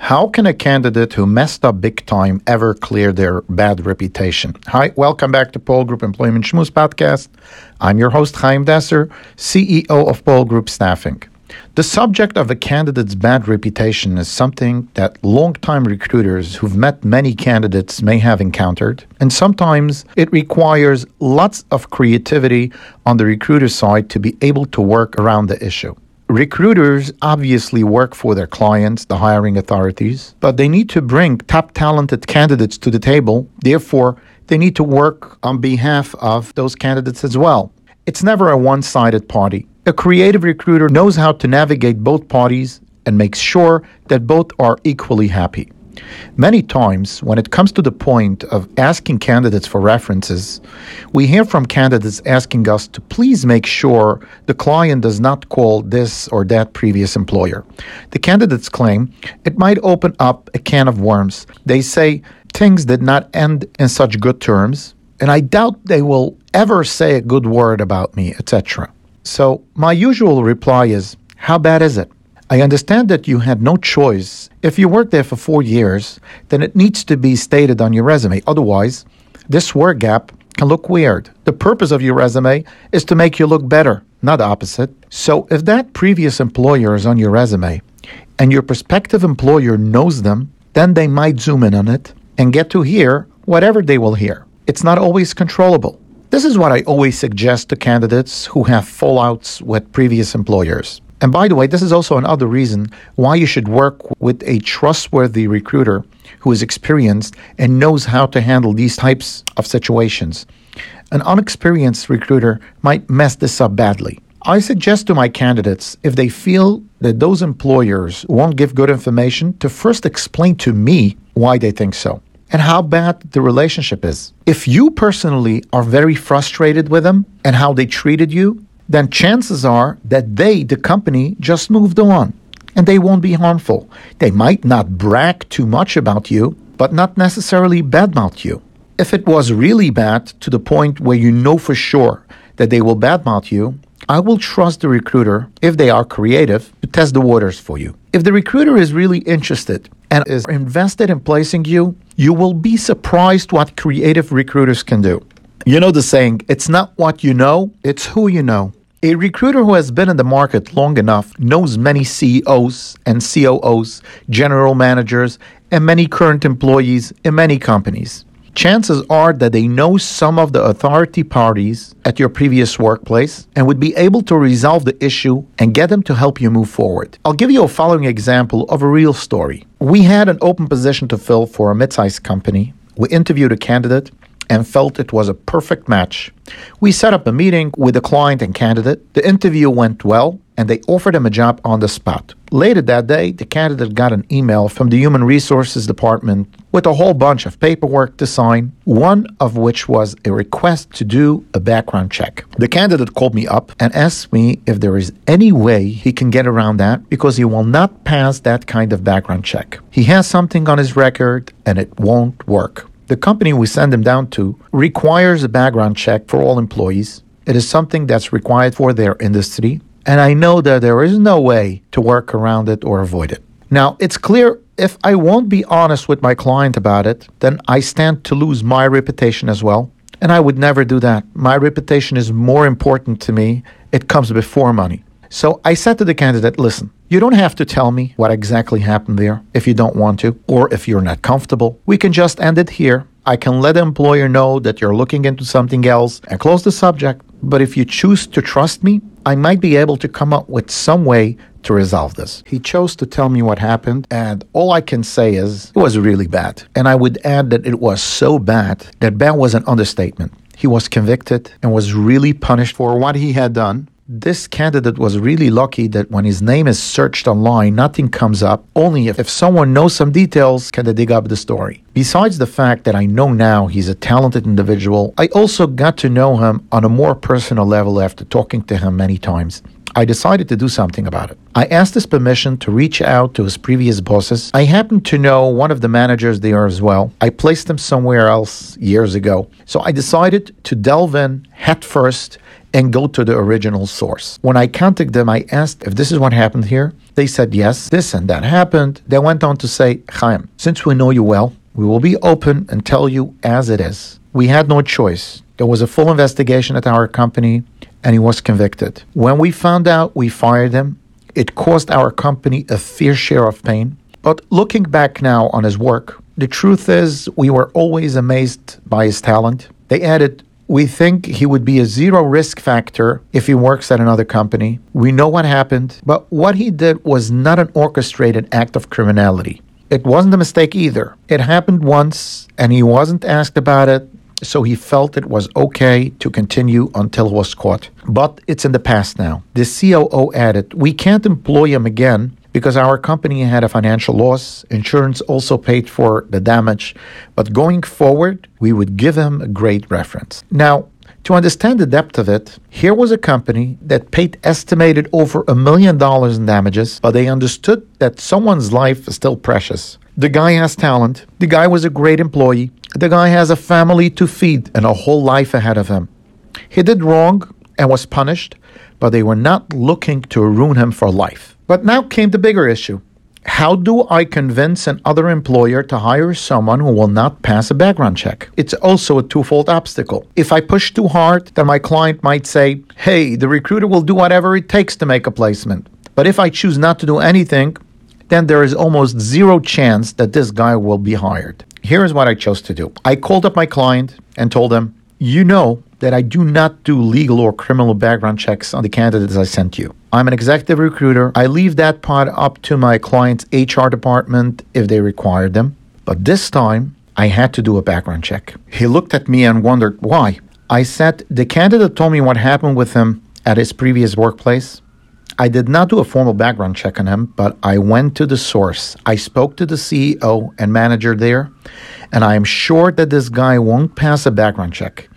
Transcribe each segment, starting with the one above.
How can a candidate who messed up big time ever clear their bad reputation? Hi, welcome back to Poel Group Employment Shmooze podcast. I'm your host, Chaim Desser, CEO of Poel Group Staffing. The subject of a candidate's bad reputation is something that long-time recruiters who've met many candidates may have encountered, and sometimes it requires lots of creativity on the recruiter side to be able to work around the issue. Recruiters obviously work for their clients, the hiring authorities, but they need to bring top talented candidates to the table. Therefore, they need to work on behalf of those candidates as well. It's never a one sided party. A creative recruiter knows how to navigate both parties and makes sure that both are equally happy. Many times, when it comes to the point of asking candidates for references, we hear from candidates asking us to please make sure the client does not call this or that previous employer. The candidates claim it might open up a can of worms. They say things did not end in such good terms, and I doubt they will ever say a good word about me, etc. So, my usual reply is, How bad is it? I understand that you had no choice. If you worked there for four years, then it needs to be stated on your resume. Otherwise, this work gap can look weird. The purpose of your resume is to make you look better, not the opposite. So if that previous employer is on your resume and your prospective employer knows them, then they might zoom in on it and get to hear whatever they will hear. It's not always controllable. This is what I always suggest to candidates who have fallouts with previous employers. And by the way, this is also another reason why you should work with a trustworthy recruiter who is experienced and knows how to handle these types of situations. An unexperienced recruiter might mess this up badly. I suggest to my candidates, if they feel that those employers won't give good information, to first explain to me why they think so and how bad the relationship is. If you personally are very frustrated with them and how they treated you, then chances are that they, the company, just moved on and they won't be harmful. They might not brag too much about you, but not necessarily badmouth you. If it was really bad to the point where you know for sure that they will badmouth you, I will trust the recruiter, if they are creative, to test the waters for you. If the recruiter is really interested and is invested in placing you, you will be surprised what creative recruiters can do. You know the saying, it's not what you know, it's who you know. A recruiter who has been in the market long enough knows many CEOs and COOs, general managers, and many current employees in many companies. Chances are that they know some of the authority parties at your previous workplace and would be able to resolve the issue and get them to help you move forward. I'll give you a following example of a real story. We had an open position to fill for a mid sized company. We interviewed a candidate and felt it was a perfect match. We set up a meeting with the client and candidate. The interview went well, and they offered him a job on the spot. Later that day, the candidate got an email from the Human Resources Department with a whole bunch of paperwork to sign, one of which was a request to do a background check. The candidate called me up and asked me if there is any way he can get around that because he will not pass that kind of background check. He has something on his record and it won't work. The company we send them down to requires a background check for all employees. It is something that's required for their industry, and I know that there is no way to work around it or avoid it. Now, it's clear if I won't be honest with my client about it, then I stand to lose my reputation as well. And I would never do that. My reputation is more important to me. It comes before money. So I said to the candidate, listen, you don't have to tell me what exactly happened there if you don't want to, or if you're not comfortable. We can just end it here. I can let the employer know that you're looking into something else and close the subject. But if you choose to trust me, I might be able to come up with some way to resolve this. He chose to tell me what happened, and all I can say is it was really bad. And I would add that it was so bad that bad was an understatement. He was convicted and was really punished for what he had done this candidate was really lucky that when his name is searched online, nothing comes up. Only if, if someone knows some details can they dig up the story. Besides the fact that I know now he's a talented individual, I also got to know him on a more personal level after talking to him many times. I decided to do something about it. I asked his permission to reach out to his previous bosses. I happen to know one of the managers there as well. I placed him somewhere else years ago. So I decided to delve in head first and go to the original source. When I contacted them, I asked if this is what happened here. They said yes, this and that happened. They went on to say, Chaim, since we know you well, we will be open and tell you as it is. We had no choice. There was a full investigation at our company and he was convicted. When we found out, we fired him. It caused our company a fair share of pain. But looking back now on his work, the truth is we were always amazed by his talent. They added, we think he would be a zero risk factor if he works at another company. We know what happened, but what he did was not an orchestrated act of criminality. It wasn't a mistake either. It happened once, and he wasn't asked about it, so he felt it was okay to continue until he was caught. But it's in the past now. The COO added, We can't employ him again because our company had a financial loss. Insurance also paid for the damage. But going forward, we would give him a great reference. Now, to understand the depth of it, here was a company that paid estimated over a million dollars in damages, but they understood that someone's life is still precious. The guy has talent. The guy was a great employee. The guy has a family to feed and a whole life ahead of him. He did wrong and was punished, but they were not looking to ruin him for life. But now came the bigger issue. How do I convince another employer to hire someone who will not pass a background check? It's also a twofold obstacle. If I push too hard, then my client might say, hey, the recruiter will do whatever it takes to make a placement. But if I choose not to do anything, then there is almost zero chance that this guy will be hired. Here is what I chose to do I called up my client and told him, You know that I do not do legal or criminal background checks on the candidates I sent you. I'm an executive recruiter. I leave that part up to my client's HR department if they require them. But this time, I had to do a background check. He looked at me and wondered why. I said, The candidate told me what happened with him at his previous workplace. I did not do a formal background check on him, but I went to the source. I spoke to the CEO and manager there, and I am sure that this guy won't pass a background check.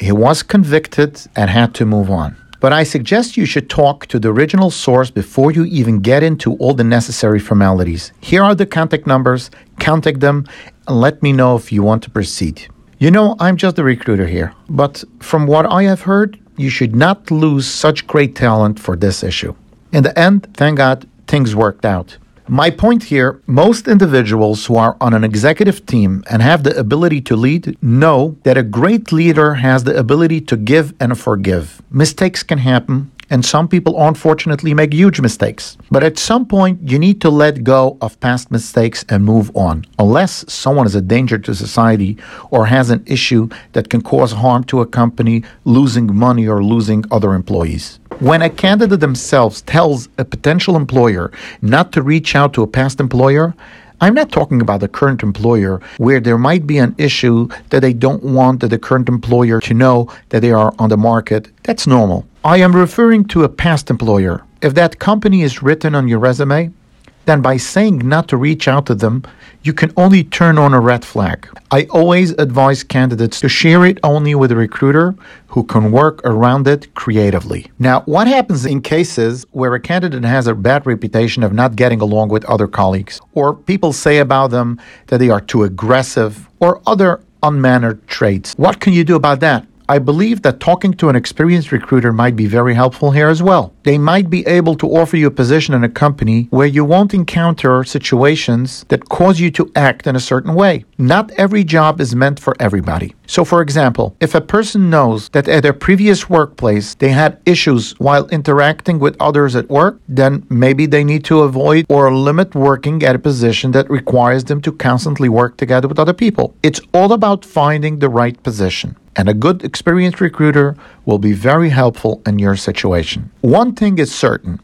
He was convicted and had to move on. But I suggest you should talk to the original source before you even get into all the necessary formalities. Here are the contact numbers, contact them, and let me know if you want to proceed. You know, I'm just a recruiter here, but from what I have heard, you should not lose such great talent for this issue. In the end, thank God, things worked out. My point here most individuals who are on an executive team and have the ability to lead know that a great leader has the ability to give and forgive. Mistakes can happen, and some people unfortunately make huge mistakes. But at some point, you need to let go of past mistakes and move on, unless someone is a danger to society or has an issue that can cause harm to a company, losing money or losing other employees. When a candidate themselves tells a potential employer not to reach out to a past employer, I'm not talking about the current employer where there might be an issue that they don't want the current employer to know that they are on the market. That's normal. I am referring to a past employer. If that company is written on your resume, then by saying not to reach out to them, you can only turn on a red flag. I always advise candidates to share it only with a recruiter who can work around it creatively. Now, what happens in cases where a candidate has a bad reputation of not getting along with other colleagues, or people say about them that they are too aggressive, or other unmannered traits? What can you do about that? I believe that talking to an experienced recruiter might be very helpful here as well. They might be able to offer you a position in a company where you won't encounter situations that cause you to act in a certain way. Not every job is meant for everybody. So, for example, if a person knows that at their previous workplace they had issues while interacting with others at work, then maybe they need to avoid or limit working at a position that requires them to constantly work together with other people. It's all about finding the right position and a good experienced recruiter will be very helpful in your situation. One thing is certain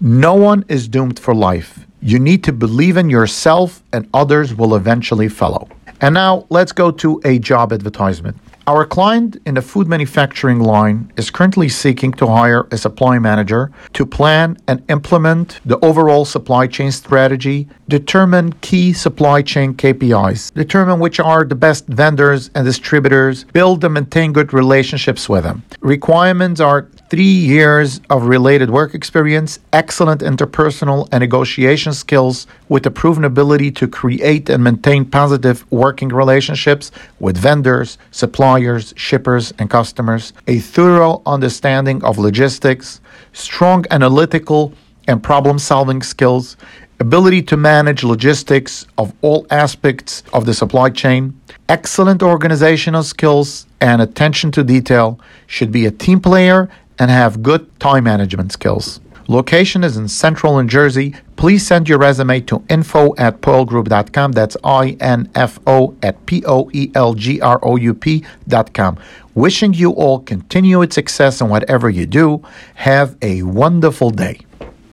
no one is doomed for life. You need to believe in yourself, and others will eventually follow. And now let's go to a job advertisement. Our client in the food manufacturing line is currently seeking to hire a supply manager to plan and implement the overall supply chain strategy, determine key supply chain KPIs, determine which are the best vendors and distributors, build and maintain good relationships with them. Requirements are three years of related work experience, excellent interpersonal and negotiation skills, with a proven ability to create and maintain positive working relationships with vendors, suppliers, shippers, and customers, a thorough understanding of logistics, strong analytical and problem solving skills, ability to manage logistics of all aspects of the supply chain, excellent organizational skills, and attention to detail, should be a team player and have good time management skills. Location is in central New Jersey. Please send your resume to info at poelgroup.com. That's I N F O at P O E L G R O U P.com. Wishing you all continued success in whatever you do. Have a wonderful day.